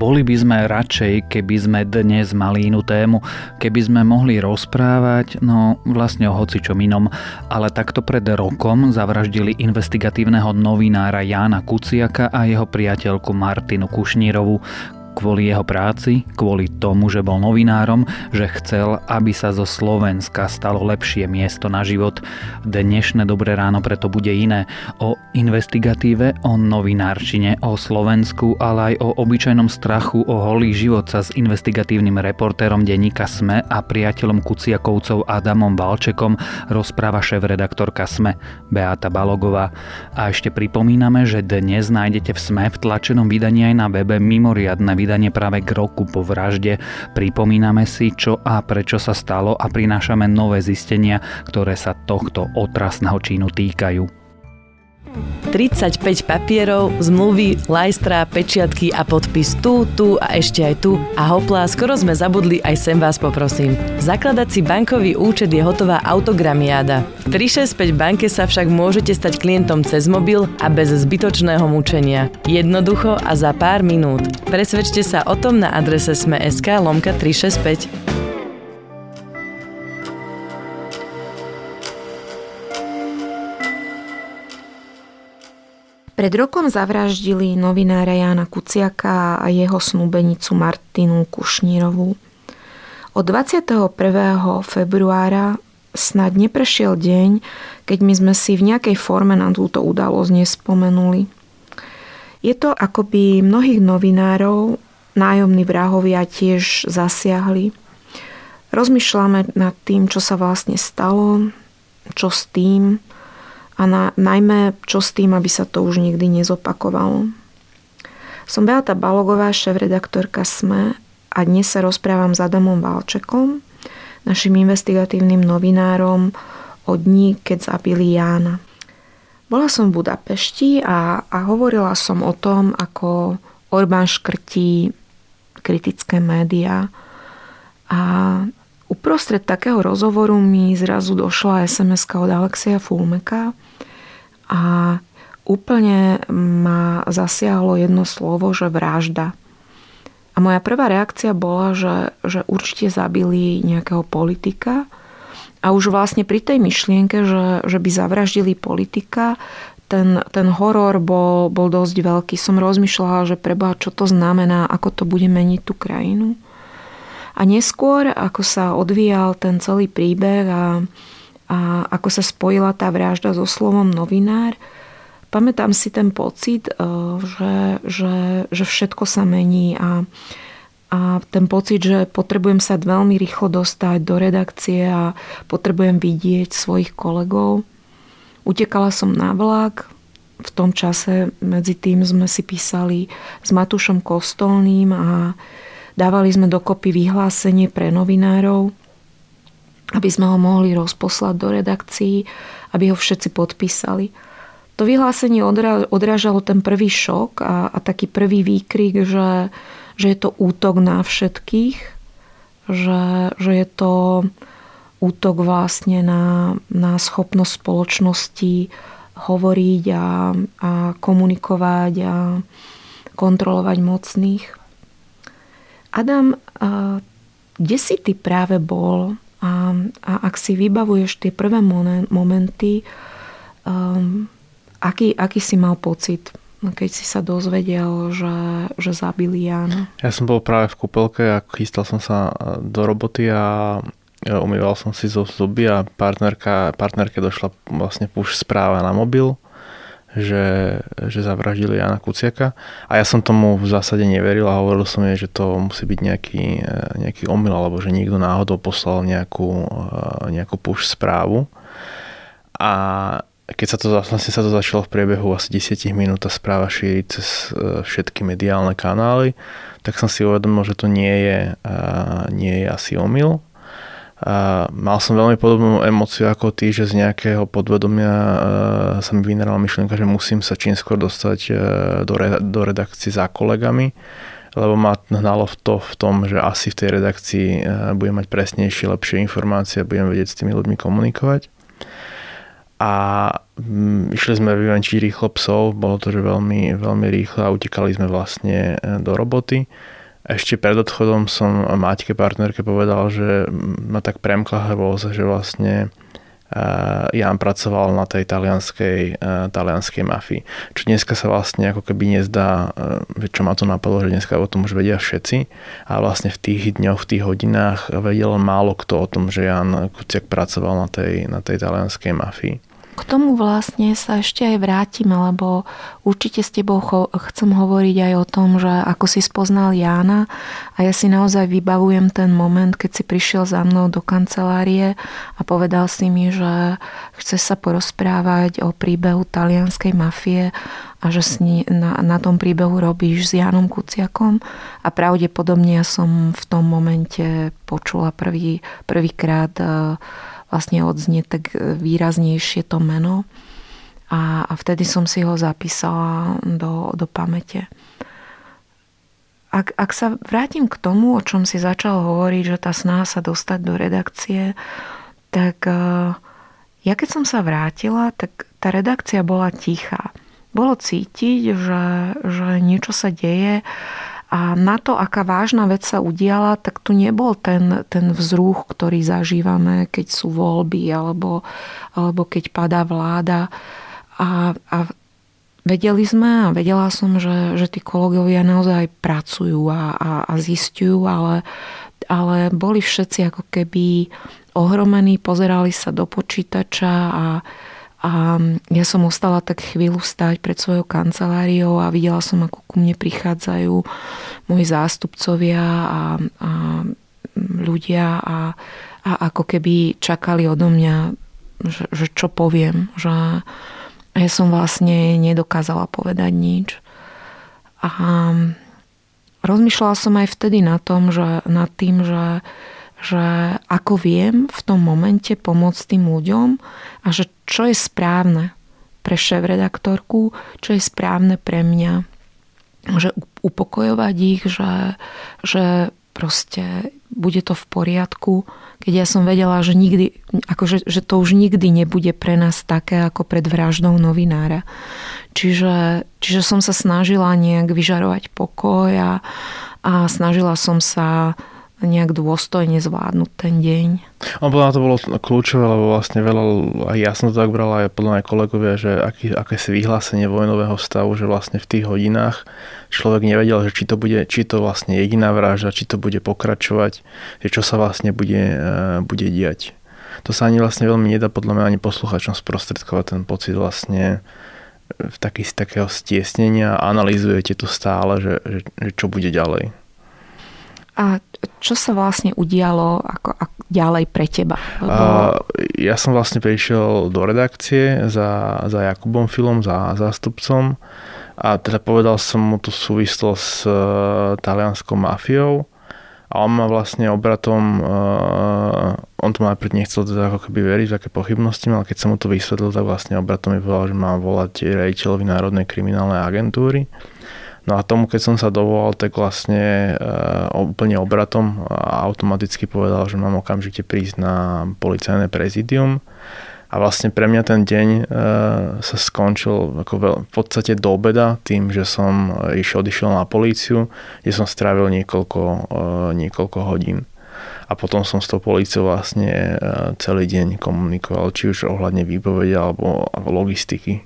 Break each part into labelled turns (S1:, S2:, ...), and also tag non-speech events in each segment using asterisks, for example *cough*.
S1: Boli by sme radšej, keby sme dnes mali inú tému, keby sme mohli rozprávať, no vlastne o hocičom inom, ale takto pred rokom zavraždili investigatívneho novinára Jána Kuciaka a jeho priateľku Martinu Kušnírovu, kvôli jeho práci, kvôli tomu, že bol novinárom, že chcel, aby sa zo Slovenska stalo lepšie miesto na život. Dnešné Dobré ráno preto bude iné. O investigatíve, o novinárčine, o Slovensku, ale aj o obyčajnom strachu o holý život sa s investigatívnym reportérom denníka SME a priateľom Kuciakovcov Adamom Valčekom rozpráva šéf-redaktorka SME Beata Balogová. A ešte pripomíname, že dnes nájdete v SME v tlačenom vydaní aj na webe mimoriadne vydanie práve k roku po vražde. Pripomíname si, čo a prečo sa stalo a prinášame nové zistenia, ktoré sa tohto otrasného čínu týkajú.
S2: 35 papierov, zmluvy, lajstra, pečiatky a podpis tu, tu a ešte aj tu. A hopla, skoro sme zabudli, aj sem vás poprosím. Zakladať si bankový účet je hotová autogramiáda. V 365 banke sa však môžete stať klientom cez mobil a bez zbytočného mučenia. Jednoducho a za pár minút. Presvedčte sa o tom na adrese sme.sk lomka 365.
S3: Pred rokom zavraždili novinára Jána Kuciaka a jeho snúbenicu Martinu Kušnírovú. Od 21. februára snad neprešiel deň, keď my sme si v nejakej forme na túto udalosť nespomenuli. Je to, ako by mnohých novinárov nájomní vrahovia tiež zasiahli. Rozmýšľame nad tým, čo sa vlastne stalo, čo s tým, a na, najmä čo s tým, aby sa to už nikdy nezopakovalo. Som Beata Balogová, šéf-redaktorka SME a dnes sa rozprávam s Adamom Valčekom, našim investigatívnym novinárom o dní, keď zabili Jána. Bola som v Budapešti a, a hovorila som o tom, ako Orbán škrtí kritické médiá a uprostred takého rozhovoru mi zrazu došla sms od Alexia Fulmeka, a úplne ma zasiahlo jedno slovo, že vražda. A moja prvá reakcia bola, že, že určite zabili nejakého politika a už vlastne pri tej myšlienke, že, že by zavraždili politika, ten, ten horor bol, bol dosť veľký. Som rozmýšľala, že preba, čo to znamená, ako to bude meniť tú krajinu. A neskôr, ako sa odvíjal ten celý príbeh a, a ako sa spojila tá vražda so slovom novinár, pamätám si ten pocit, e, že, že, že všetko sa mení a, a ten pocit, že potrebujem sa veľmi rýchlo dostať do redakcie a potrebujem vidieť svojich kolegov. Utekala som na vlak, v tom čase medzi tým sme si písali s Matušom Kostolným a dávali sme dokopy vyhlásenie pre novinárov aby sme ho mohli rozposlať do redakcií, aby ho všetci podpísali. To vyhlásenie odrážalo ten prvý šok a, a taký prvý výkrik, že, že je to útok na všetkých, že, že je to útok vlastne na, na schopnosť spoločnosti hovoriť a, a komunikovať a kontrolovať mocných. Adam, kde si ty práve bol a, a ak si vybavuješ tie prvé momenty, um, aký, aký si mal pocit, keď si sa dozvedel, že, že zabili Jana?
S4: Ja som bol práve v kúpelke a chystal som sa do roboty a umýval som si zo zuby a partnerka, partnerke došla vlastne push správa na mobil že, že zavraždili Jana Kuciaka. A ja som tomu v zásade neveril a hovoril som jej, že to musí byť nejaký, nejaký omyl alebo že niekto náhodou poslal nejakú, nejakú push správu. A keď sa to, vlastne sa to začalo v priebehu asi 10 minút tá správa šíriť cez e, všetky mediálne kanály, tak som si uvedomil, že to nie je, nie je asi omyl a mal som veľmi podobnú emociu ako ty, že z nejakého podvedomia uh, sa mi vynerala myšlienka, že musím sa čím skôr dostať uh, do, re, do redakcie za kolegami, lebo ma hnalo v to v tom, že asi v tej redakcii uh, budem mať presnejšie, lepšie informácie a budem vedieť s tými ľuďmi komunikovať. a išli sme vyvenčiť rýchlo psov, bolo to že veľmi, veľmi rýchlo a utekali sme vlastne e, do roboty. Ešte pred odchodom som Maťke partnerke povedal, že ma tak premkla hrôza, že vlastne Jan pracoval na tej talianskej, talianskej mafii. Čo dneska sa vlastne ako keby nezdá, čo ma to napadlo, že dneska o tom už vedia všetci. A vlastne v tých dňoch, v tých hodinách vedel málo kto o tom, že Jan Kuciak pracoval na tej, na tej talianskej mafii.
S3: K tomu vlastne sa ešte aj vrátime, lebo určite s tebou chcem hovoriť aj o tom, že ako si spoznal Jána a ja si naozaj vybavujem ten moment, keď si prišiel za mnou do kancelárie a povedal si mi, že chce sa porozprávať o príbehu talianskej mafie a že si na, na tom príbehu robíš s Jánom Kuciakom. A pravdepodobne ja som v tom momente počula prvý, prvýkrát uh, vlastne odznie tak výraznejšie to meno a, a vtedy som si ho zapísala do, do pamäte. Ak, ak sa vrátim k tomu, o čom si začal hovoriť, že tá snaha sa dostať do redakcie, tak e, ja keď som sa vrátila, tak tá redakcia bola tichá. Bolo cítiť, že, že niečo sa deje a na to, aká vážna vec sa udiala, tak tu nebol ten, ten vzruch, ktorý zažívame, keď sú voľby alebo, alebo keď padá vláda. A, a vedeli sme a vedela som, že, že tí kolegovia naozaj pracujú a, a, a zistujú, ale, ale boli všetci ako keby ohromení, pozerali sa do počítača a, a ja som ostala tak chvíľu stať pred svojou kanceláriou a videla som, ako ku mne prichádzajú moji zástupcovia a, a ľudia a, a ako keby čakali odo mňa, že, že čo poviem. Že ja som vlastne nedokázala povedať nič. A rozmýšľala som aj vtedy na tom, že, nad tým, že že ako viem v tom momente pomôcť tým ľuďom a že čo je správne pre šéf-redaktorku, čo je správne pre mňa. Že upokojovať ich, že, že proste bude to v poriadku, keď ja som vedela, že, nikdy, akože, že to už nikdy nebude pre nás také ako pred vraždou novinára. Čiže, čiže som sa snažila nejak vyžarovať pokoj a, a snažila som sa nejak dôstojne zvládnuť ten deň.
S4: On podľa to bolo kľúčové, lebo vlastne veľa, aj ja som to tak bral, aj podľa mňa kolegovia, že aký, aké si vyhlásenie vojnového stavu, že vlastne v tých hodinách človek nevedel, že či to bude, či to vlastne jediná vražda, či to bude pokračovať, že čo sa vlastne bude, e, bude diať. To sa ani vlastne veľmi nedá podľa mňa ani posluchačom sprostredkovať ten pocit vlastne v taký, takého stiesnenia analýzujete to stále, že, že, že čo bude ďalej.
S3: A čo sa vlastne udialo ako, ako ďalej pre teba?
S4: Lebo... Ja som vlastne prišiel do redakcie za, za Jakubom Filom, za zástupcom. A teda povedal som mu tú súvislosť s uh, talianskou mafiou. A on ma vlastne obratom, uh, on to najprv nechcel teda ako keby veriť, aké pochybnosti ale keď som mu to vysvetlil, tak vlastne obratom mi povedal, že mám volať rejiteľovi Národnej kriminálnej agentúry No a tomu, keď som sa dovolal, tak vlastne e, úplne obratom a automaticky povedal, že mám okamžite prísť na policajné prezidium. A vlastne pre mňa ten deň e, sa skončil ako veľ, v podstate do obeda tým, že som išiel, odišiel na políciu, kde som strávil niekoľko, niekoľko hodín. A potom som s tou políciou vlastne celý deň komunikoval, či už ohľadne výpovede alebo, logistiky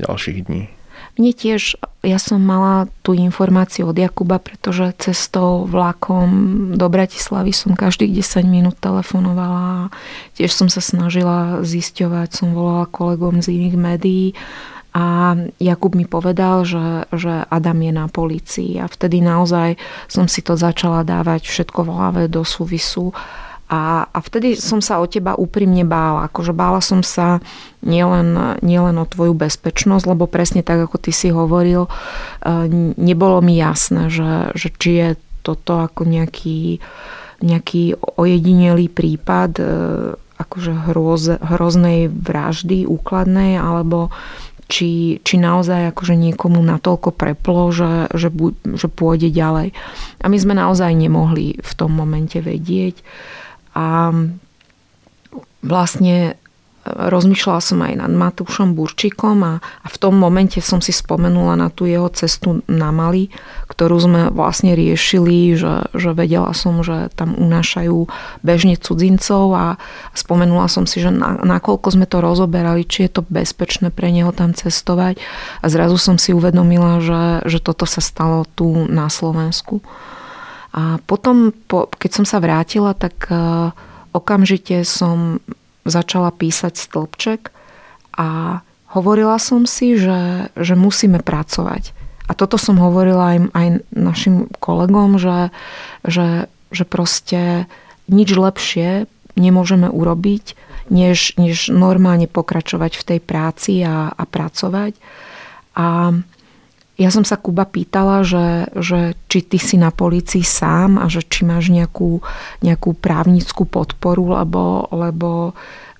S4: ďalších dní.
S3: Mne tiež, ja som mala tú informáciu od Jakuba, pretože cestou vlakom do Bratislavy som každých 10 minút telefonovala. Tiež som sa snažila zisťovať, som volala kolegom z iných médií a Jakub mi povedal, že, že Adam je na policii a vtedy naozaj som si to začala dávať všetko v hlave do súvisu a, a vtedy som sa o teba úprimne bála. Akože bála som sa nielen, nielen o tvoju bezpečnosť, lebo presne tak, ako ty si hovoril, e, nebolo mi jasné, že, že či je toto ako nejaký, nejaký ojedinelý prípad e, akože hroz, hroznej vraždy úkladnej, alebo či, či naozaj akože niekomu natoľko preplo, že, že, bu, že pôjde ďalej. A my sme naozaj nemohli v tom momente vedieť. A vlastne rozmýšľala som aj nad Matúšom Burčikom a, a v tom momente som si spomenula na tú jeho cestu na Mali, ktorú sme vlastne riešili, že, že vedela som, že tam unášajú bežne cudzincov a spomenula som si, že na, nakoľko sme to rozoberali, či je to bezpečné pre neho tam cestovať a zrazu som si uvedomila, že, že toto sa stalo tu na Slovensku. A potom, po, keď som sa vrátila, tak uh, okamžite som začala písať stĺpček a hovorila som si, že, že musíme pracovať. A toto som hovorila aj, aj našim kolegom, že, že, že proste nič lepšie nemôžeme urobiť, než, než normálne pokračovať v tej práci a, a pracovať. A ja som sa Kuba pýtala, že, že či ty si na policii sám a že či máš nejakú, nejakú právnickú podporu, lebo, lebo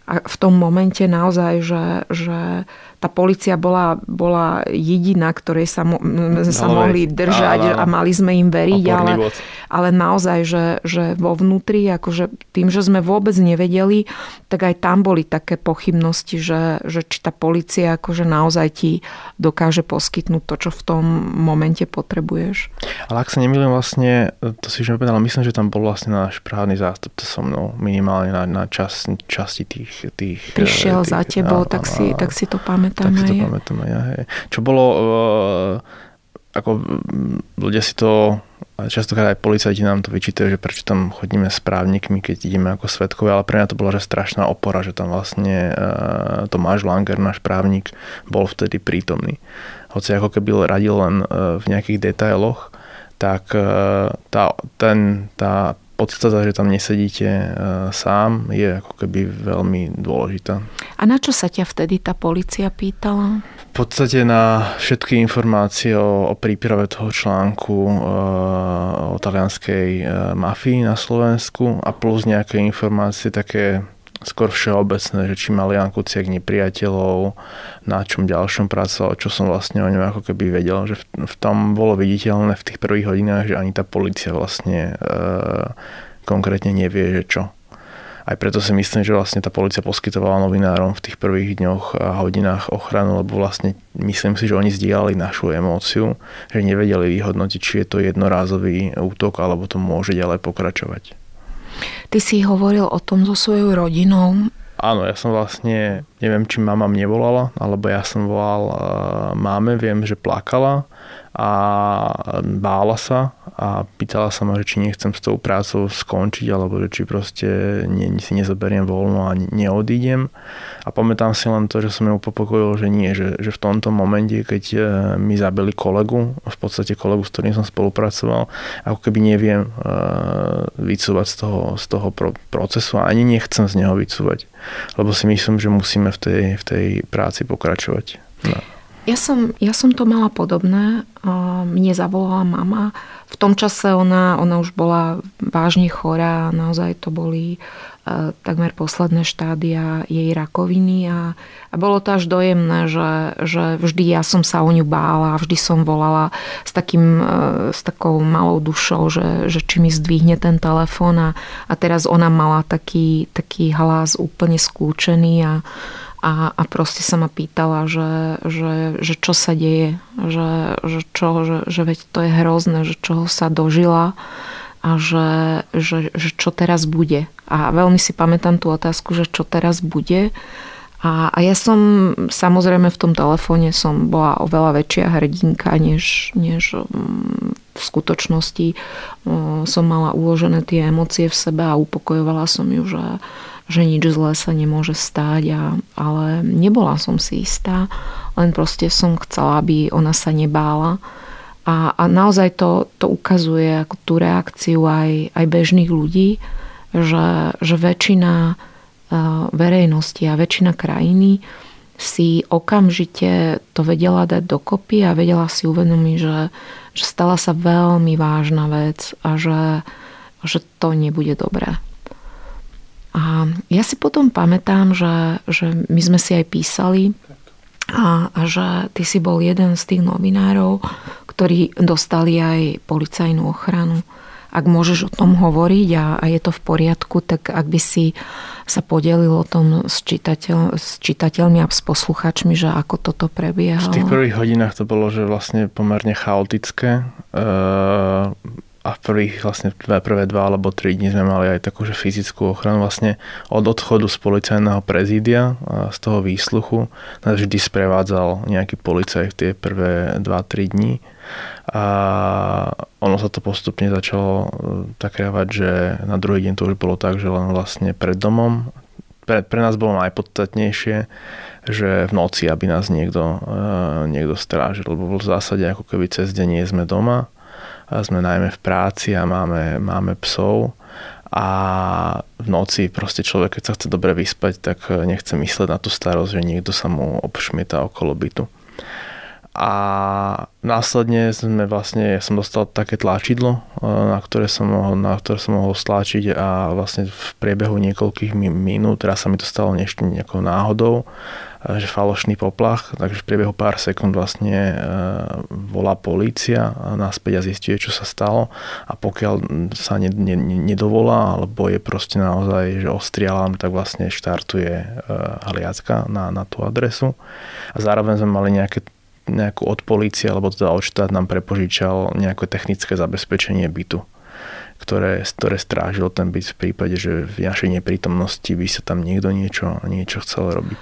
S3: v tom momente naozaj, že, že tá policia bola, bola jediná, ktorej sa, mo, sa mohli držať áno, áno. a mali sme im veriť, ale, ale naozaj, že, že vo vnútri, akože tým, že sme vôbec nevedeli, tak aj tam boli také pochybnosti, že, že či tá policia akože naozaj ti dokáže poskytnúť to, čo v tom momente potrebuješ.
S4: Ale ak sa nemýlim vlastne, to si už nepovedal, myslím, že tam bol vlastne náš právny zástupca so mnou, minimálne na, na čas, časti tých, tých...
S3: Prišiel tých, za tebou, áno, tak, si, tak si to pamätáš pamätám
S4: tak si to pamätám aj ja. Hej. Čo bolo, uh, ako ľudia si to, častokrát aj policajti nám to vyčítajú, že prečo tam chodíme s právnikmi, keď ideme ako svetkovia, ale pre mňa to bola že strašná opora, že tam vlastne uh, Tomáš Langer, náš právnik, bol vtedy prítomný. Hoci ako keby radil len uh, v nejakých detailoch, tak tá, ten, tá podstata, že tam nesedíte e, sám, je ako keby veľmi dôležitá.
S3: A na čo sa ťa vtedy tá policia pýtala?
S4: V podstate na všetky informácie o, o príprave toho článku e, o talianskej e, mafii na Slovensku a plus nejaké informácie také skôr všeobecné, že či mal Jan Kuciak nepriateľov, na čom ďalšom pracoval, čo som vlastne o ňom ako keby vedel, že v, v tom bolo viditeľné v tých prvých hodinách, že ani tá policia vlastne e, konkrétne nevie, že čo. Aj preto si myslím, že vlastne tá policia poskytovala novinárom v tých prvých dňoch a hodinách ochranu, lebo vlastne myslím si, že oni zdieľali našu emóciu, že nevedeli vyhodnotiť, či je to jednorázový útok, alebo to môže ďalej pokračovať.
S3: Ty si hovoril o tom so svojou rodinou.
S4: Áno, ja som vlastne, neviem, či mama mne volala, alebo ja som volal uh, máme, viem, že plakala a bála sa a pýtala sa ma, že či nechcem s tou prácou skončiť, alebo že či proste ne, si nezoberiem voľno a neodídem. A pamätám si len to, že som ju popokojil, že nie, že, že v tomto momente, keď e, mi zabili kolegu, v podstate kolegu, s ktorým som spolupracoval, ako keby neviem uh, vycúvať z toho, z toho procesu a ani nechcem z neho vycúvať. Lebo si myslím, že musíme v tej, v tej práci pokračovať. No.
S3: Ja som, ja som to mala podobné. Mne zavolala mama. V tom čase ona, ona už bola vážne chorá. Naozaj to boli e, takmer posledné štádia jej rakoviny a, a bolo to až dojemné, že, že vždy ja som sa o ňu bála, vždy som volala s, takým, e, s takou malou dušou, že, že či mi zdvihne ten telefón a, a teraz ona mala taký, taký hlas úplne skľúčený a, a, a proste sa ma pýtala, že, že, že čo sa deje, že, že, čo, že, že veď to je hrozné, že čoho sa dožila a že, že, že čo teraz bude. A veľmi si pamätám tú otázku, že čo teraz bude. A, a ja som samozrejme v tom telefóne som bola oveľa väčšia hrdinka, než, než mm, v skutočnosti som mala uložené tie emócie v sebe a upokojovala som ju, že, že nič zlé sa nemôže stáť, a, ale nebola som si istá, len proste som chcela, aby ona sa nebála. A, a naozaj to, to ukazuje ako tú reakciu aj, aj bežných ľudí, že, že väčšina verejnosti a väčšina krajiny si okamžite to vedela dať dokopy a vedela si uvedomiť, že, že stala sa veľmi vážna vec a že, že to nebude dobré. A ja si potom pamätám, že, že my sme si aj písali a, a že ty si bol jeden z tých novinárov, ktorí dostali aj policajnú ochranu. Ak môžeš o tom hovoriť a, a je to v poriadku, tak ak by si sa podelil o tom s, čitateľ, s čitateľmi a s posluchačmi, že ako toto prebiehalo?
S4: V tých prvých hodinách to bolo, že vlastne pomerne chaotické. Uh, a v prvých vlastne prvé dva alebo tri dní sme mali aj takú že fyzickú ochranu. Vlastne od odchodu z policajného prezídia z toho výsluchu nás vždy sprevádzal nejaký policaj v tie prvé 2-3 dní a ono sa to postupne začalo e, tak riavať, že na druhý deň to už bolo tak, že len vlastne pred domom. Pre, pre nás bolo najpodstatnejšie, že v noci, aby nás niekto, e, niekto strážil, lebo v zásade ako keby cez deň nie sme doma sme najmä v práci a máme, máme psov a v noci proste človek, keď sa chce dobre vyspať, tak nechce mysleť na tú starosť, že niekto sa mu obšmieta okolo bytu. A následne sme vlastne, ja som dostal také tlačidlo, na ktoré som mohol, na ktoré som mohol stlačiť a vlastne v priebehu niekoľkých minút, teraz sa mi to stalo ešte nejakou náhodou, že falošný poplach, takže v priebehu pár sekúnd vlastne e, volá polícia naspäť a zistuje, čo sa stalo. A pokiaľ sa ne, ne, nedovolá alebo je proste naozaj, že ostri alarm, tak vlastne štartuje hliadka na, na tú adresu. A zároveň sme mali nejaké nejakú od polície alebo teda od štát nám prepožičal nejaké technické zabezpečenie bytu ktoré, ktoré strážil ten byt v prípade, že v našej neprítomnosti by sa tam niekto niečo, niečo chcel robiť.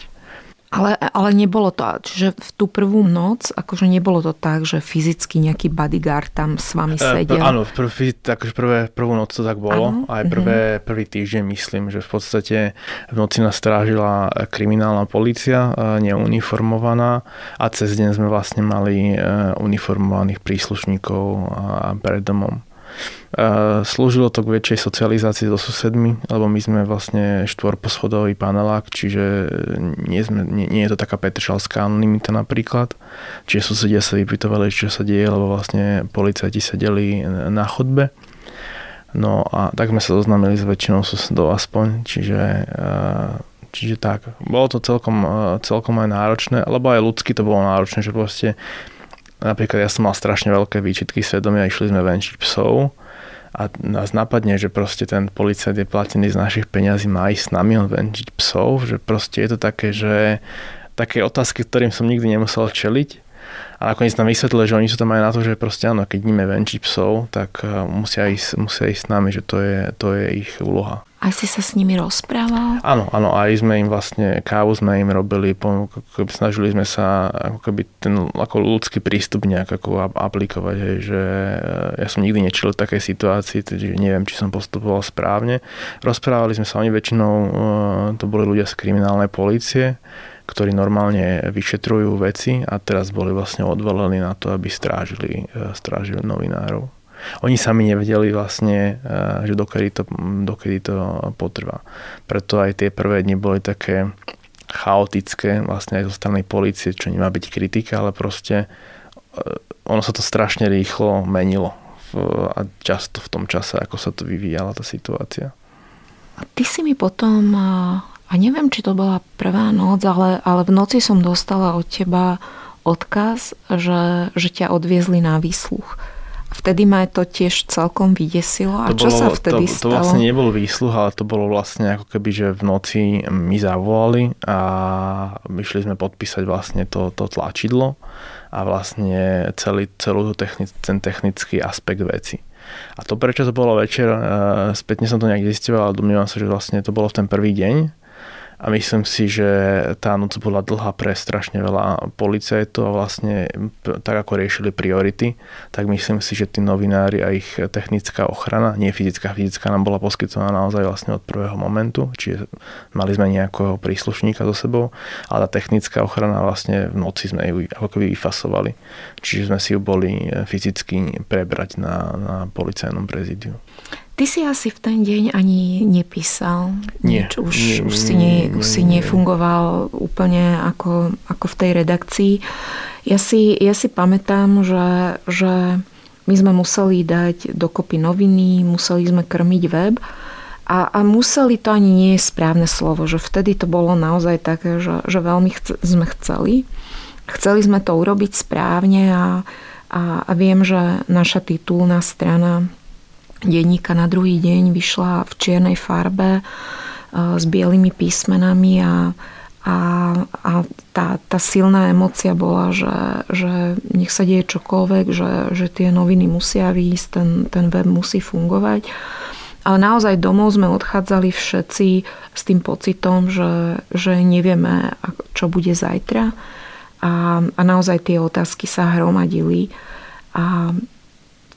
S3: Ale, ale nebolo to, čiže v tú prvú noc, akože nebolo to tak, že fyzicky nejaký bodyguard tam s vami e, sedel?
S4: áno, prv, akože prvé, prvú noc to tak bolo. Áno, aj prvé, uh-huh. prvý týždeň myslím, že v podstate v noci nás strážila kriminálna policia, e, neuniformovaná a cez deň sme vlastne mali e, uniformovaných príslušníkov pred domom. Slúžilo to k väčšej socializácii so susedmi, lebo my sme vlastne štvorposchodový panelák, čiže nie, sme, nie, nie je to taká petršalská anonimita napríklad. Čiže susedia sa vypytovali, čo sa deje, lebo vlastne policajti sedeli na chodbe. No a tak sme sa zoznámili s väčšinou susedov aspoň, čiže Čiže tak, bolo to celkom, celkom aj náročné, lebo aj ľudsky to bolo náročné, že proste Napríklad ja som mal strašne veľké výčitky svedomia, išli sme venčiť psov a nás napadne, že proste ten policajt je platený z našich peňazí, má ísť s nami on venčiť psov, že proste je to také, že také otázky, ktorým som nikdy nemusel čeliť a nakoniec nám vysvetlili, že oni sú tam aj na to, že proste áno, keď ideme venčiť psov, tak eh, musia ísť, musia ísť s nami, že to je, to je ich úloha.
S3: A si sa s nimi rozprával?
S4: Áno, áno, aj sme im vlastne kávu sme im robili, snažili sme sa ako keby ten ako ľudský prístup nejak ako aplikovať, hej, že eh, ja som nikdy nečil v takej situácii, takže neviem, či som postupoval správne. Rozprávali sme sa, oni väčšinou, eh, to boli ľudia z kriminálnej policie, ktorí normálne vyšetrujú veci a teraz boli vlastne odvolení na to, aby strážili, e, strážili novinárov. Oni sami nevedeli vlastne, e, že dokedy to, dokedy to potrvá. Preto aj tie prvé dni boli také chaotické, vlastne aj zo strany policie, čo nemá byť kritika, ale proste e, ono sa to strašne rýchlo menilo a často v tom čase, ako sa to vyvíjala tá situácia.
S3: A ty si mi potom a neviem, či to bola prvá noc, ale, ale v noci som dostala od teba odkaz, že, že ťa odviezli na výsluch. Vtedy ma to tiež celkom vydesilo. A to čo bolo, sa vtedy
S4: to,
S3: stalo?
S4: To vlastne nebol výsluh, ale to bolo vlastne ako keby, že v noci mi zavolali a myšli sme podpísať vlastne to, to tlačidlo a vlastne celý, celú technic, ten technický aspekt veci. A to, prečo to bolo večer, e, spätne som to nejak zistoval, ale domnievam sa, že vlastne to bolo v ten prvý deň, a myslím si, že tá noc bola dlhá pre strašne veľa policajtov a vlastne tak ako riešili priority, tak myslím si, že tí novinári a ich technická ochrana, nie fyzická, fyzická nám bola poskytovaná naozaj vlastne od prvého momentu, čiže mali sme nejakého príslušníka so sebou, ale tá technická ochrana vlastne v noci sme ju ako keby vyfasovali, čiže sme si ju boli fyzicky prebrať na, na policajnom prezidiu.
S3: Ty si asi v ten deň ani nepísal.
S4: Nie.
S3: Nič, už, nie, už, si, ne, už si nefungoval úplne ako, ako v tej redakcii. Ja si, ja si pamätám, že, že my sme museli dať dokopy noviny, museli sme krmiť web a, a museli to ani nie je správne slovo, že vtedy to bolo naozaj také, že, že veľmi chce, sme chceli. Chceli sme to urobiť správne a, a, a viem, že naša titulná strana denníka na druhý deň vyšla v čiernej farbe s bielými písmenami a, a, a tá, tá silná emocia bola, že, že nech sa deje čokoľvek, že, že tie noviny musia výjsť, ten, ten web musí fungovať. Ale naozaj domov sme odchádzali všetci s tým pocitom, že, že nevieme, čo bude zajtra. A, a naozaj tie otázky sa hromadili. A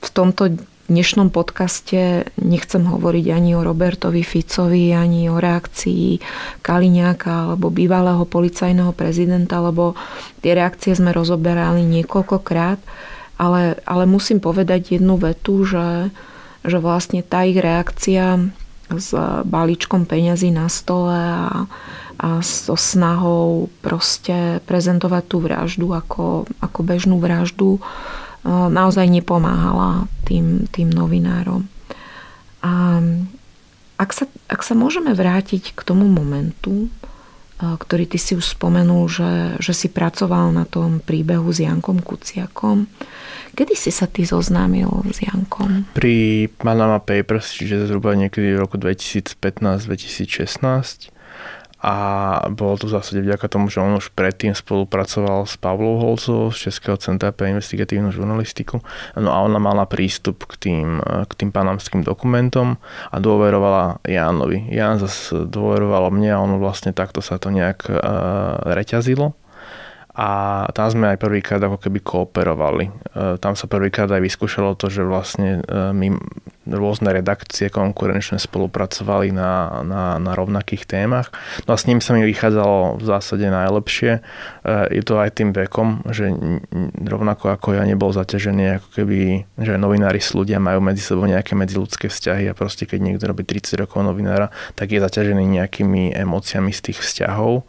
S3: v tomto dnešnom podcaste nechcem hovoriť ani o Robertovi Ficovi, ani o reakcii Kaliňáka alebo bývalého policajného prezidenta, lebo tie reakcie sme rozoberali niekoľkokrát, ale, ale musím povedať jednu vetu, že, že vlastne tá ich reakcia s balíčkom peňazí na stole a, a so snahou proste prezentovať tú vraždu ako, ako bežnú vraždu naozaj nepomáhala tým, tým novinárom. A ak sa, ak sa môžeme vrátiť k tomu momentu, ktorý ty si už spomenul, že, že si pracoval na tom príbehu s Jankom Kuciakom. Kedy si sa ty zoznámil s Jankom?
S4: Pri Panama Papers, čiže zhruba niekedy v roku 2015-2016 a bolo to v zásade vďaka tomu, že on už predtým spolupracoval s Pavlou Holcovou z Českého centra pre investigatívnu žurnalistiku. No a ona mala prístup k tým, k tým panamským dokumentom a dôverovala Jánovi. Ján zase dôveroval mne a ono vlastne takto sa to nejak uh, reťazilo a tam sme aj prvýkrát ako keby kooperovali. E, tam sa prvýkrát aj vyskúšalo to, že vlastne e, my rôzne redakcie konkurenčne spolupracovali na, na, na rovnakých témach. No a s ním sa mi vychádzalo v zásade najlepšie. E, je to aj tým vekom, že rovnako ako ja nebol zaťažený, ako keby, že novinári s ľudia majú medzi sebou nejaké medziludské vzťahy a proste keď niekto robí 30 rokov novinára, tak je zaťažený nejakými emóciami z tých vzťahov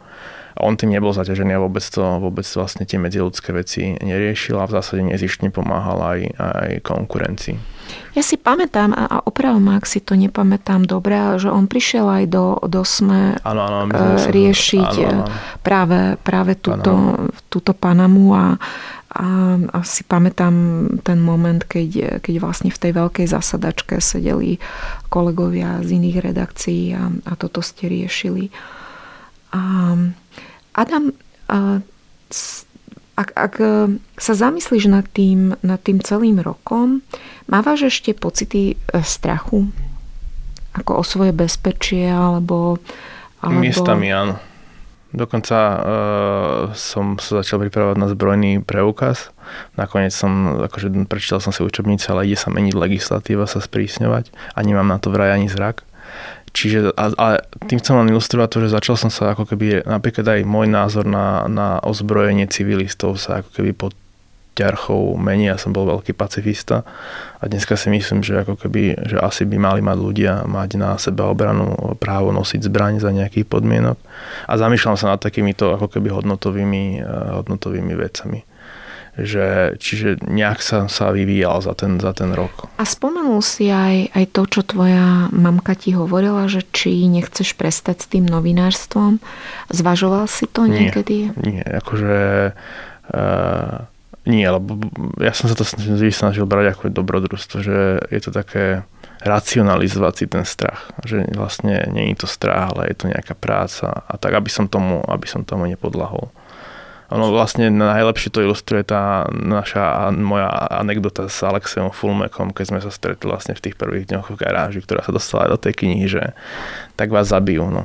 S4: on tým nebol zaťažený a vôbec to, vôbec vlastne tie medziludské veci neriešil a v zásade nezištne pomáhal aj, aj konkurencii.
S3: Ja si pamätám, a opravom ma, ak si to nepamätám dobre, že on prišiel aj do, do SME
S4: ano, ano,
S3: riešiť ano, ano. práve, práve túto, túto Panamu a, a, a si pamätám ten moment, keď, keď vlastne v tej veľkej zasadačke sedeli kolegovia z iných redakcií a, a toto ste riešili. A Adam, ak, ak e, sa zamyslíš nad tým, nad tým celým rokom, mávaš ešte pocity e, strachu? Ako o svoje bezpečie, alebo...
S4: alebo... Miestami áno. Dokonca uh, som sa začal pripravovať na zbrojný preukaz. Nakoniec som, akože prečítal som si učebnice, ale ide sa meniť legislatíva, sa sprísňovať a nemám na to vraj ani zrak. Čiže, a, a tým chcem len ilustrovať to, že začal som sa ako keby, napríklad aj môj názor na, na ozbrojenie civilistov sa ako keby pod ťarchou mení. Ja som bol veľký pacifista a dneska si myslím, že ako keby, že asi by mali mať ľudia mať na seba obranu právo nosiť zbraň za nejakých podmienok. A zamýšľam sa nad takýmito ako keby hodnotovými, eh, hodnotovými vecami že, čiže nejak sa, sa vyvíjal za ten, za ten rok.
S3: A spomenul si aj, aj to, čo tvoja mamka ti hovorila, že či nechceš prestať s tým novinárstvom. Zvažoval si to nie, niekedy?
S4: Nie, akože... Uh, nie, lebo ja som sa to snažil brať ako dobrodružstvo, že je to také racionalizovať si ten strach. Že vlastne nie je to strach, ale je to nejaká práca a tak, aby som tomu, aby som tomu nepodlahol. Ono vlastne najlepšie to ilustruje tá naša moja anekdota s Alexejom Fulmekom, keď sme sa stretli vlastne v tých prvých dňoch v garáži, ktorá sa dostala do tej knihy, že tak vás zabijú. No.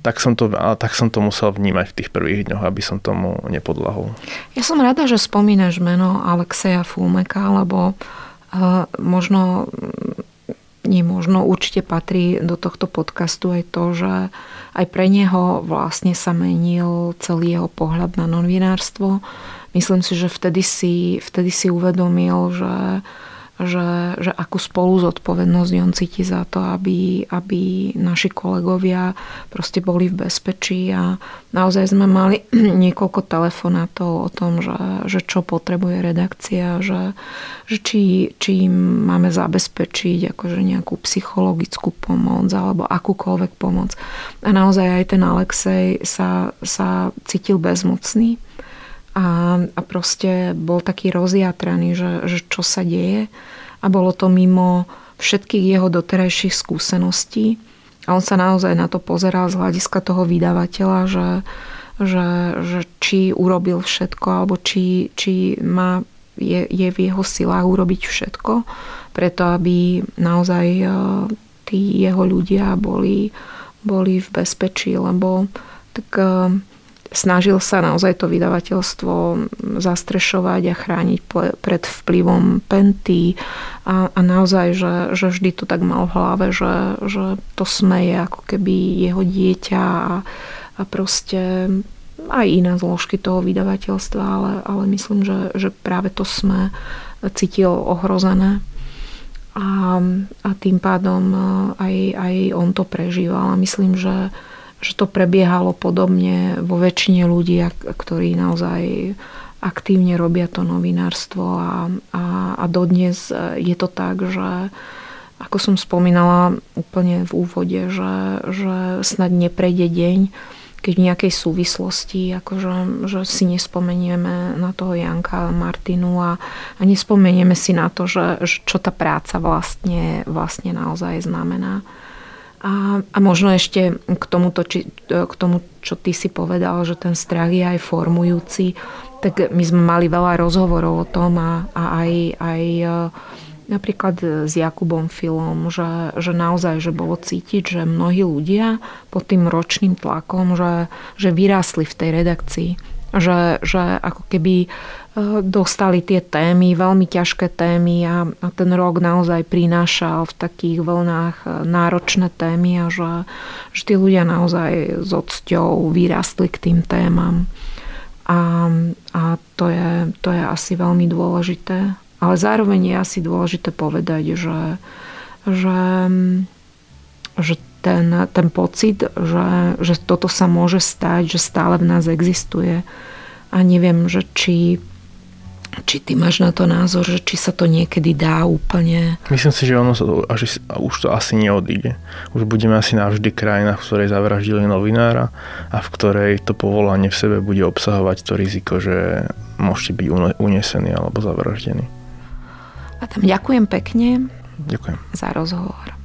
S4: Tak som, to, tak som to musel vnímať v tých prvých dňoch, aby som tomu nepodlahol.
S3: Ja som rada, že spomínaš meno Alexeja Fulmeka, lebo uh, možno nemožno, určite patrí do tohto podcastu aj to, že aj pre neho vlastne sa menil celý jeho pohľad na novinárstvo. Myslím si, že vtedy si, vtedy si uvedomil, že že, že akú spolu zodpovednosť on cíti za to, aby, aby naši kolegovia proste boli v bezpečí a naozaj sme mali *clears throat* niekoľko telefonátov o tom, že, že čo potrebuje redakcia, že, že či, či im máme zabezpečiť akože nejakú psychologickú pomoc alebo akúkoľvek pomoc. A naozaj aj ten Alexej sa, sa cítil bezmocný a, a proste bol taký rozjatraný, že, že čo sa deje. A bolo to mimo všetkých jeho doterajších skúseností. A on sa naozaj na to pozeral z hľadiska toho vydavateľa, že, že, že či urobil všetko, alebo či, či má, je, je v jeho silách urobiť všetko, preto aby naozaj e, tí jeho ľudia boli, boli v bezpečí, lebo tak e, snažil sa naozaj to vydavateľstvo zastrešovať a chrániť pred vplyvom penty a, a naozaj, že, že vždy to tak mal v hlave, že, že to sme je ako keby jeho dieťa a, a proste aj iné zložky toho vydavateľstva, ale, ale myslím, že, že práve to sme cítil ohrozené. A, a tým pádom aj, aj on to prežíval. A myslím, že, že to prebiehalo podobne vo väčšine ľudí, ktorí naozaj aktívne robia to novinárstvo a, a, a dodnes je to tak, že ako som spomínala úplne v úvode, že, že snad neprejde deň, keď v nejakej súvislosti, akože, že si nespomenieme na toho Janka Martinu a, a nespomenieme si na to, že, že čo tá práca vlastne, vlastne naozaj znamená. A, a možno ešte k, tomuto, či, k tomu, čo ty si povedal, že ten strach je aj formujúci, tak my sme mali veľa rozhovorov o tom a, a aj, aj e, napríklad s Jakubom Filom, že, že naozaj, že bolo cítiť, že mnohí ľudia pod tým ročným tlakom, že, že vyrásli v tej redakcii. Že, že ako keby dostali tie témy, veľmi ťažké témy a, a ten rok naozaj prinášal v takých vlnách e, náročné témy a že, že tí ľudia naozaj s odsťou vyrastli k tým témam. A, a to, je, to je asi veľmi dôležité. Ale zároveň je asi dôležité povedať, že, že, že ten, ten pocit, že, že toto sa môže stať, že stále v nás existuje. A neviem, že či či ty máš na to názor, že či sa to niekedy dá úplne?
S4: Myslím si, že ono sa to, až, už to asi neodíde. Už budeme asi navždy krajina, v ktorej zavraždili novinára a v ktorej to povolanie v sebe bude obsahovať to riziko, že môžete byť unesení alebo zavraždení.
S3: A tam ďakujem pekne
S4: ďakujem.
S3: za rozhovor.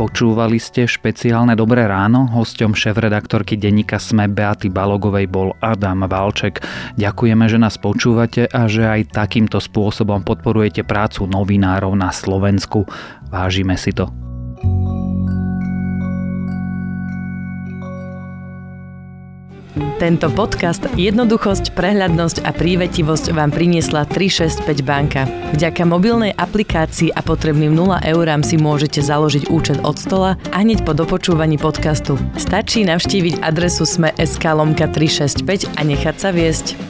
S1: Počúvali ste špeciálne Dobré ráno. Hosťom šéf-redaktorky denníka Sme Beaty Balogovej bol Adam Valček. Ďakujeme, že nás počúvate a že aj takýmto spôsobom podporujete prácu novinárov na Slovensku. Vážime si to.
S2: Tento podcast Jednoduchosť, prehľadnosť a prívetivosť vám priniesla 365 banka. Vďaka mobilnej aplikácii a potrebným 0 eurám si môžete založiť účet od stola a hneď po dopočúvaní podcastu. Stačí navštíviť adresu sme.sk 365 a nechať sa viesť.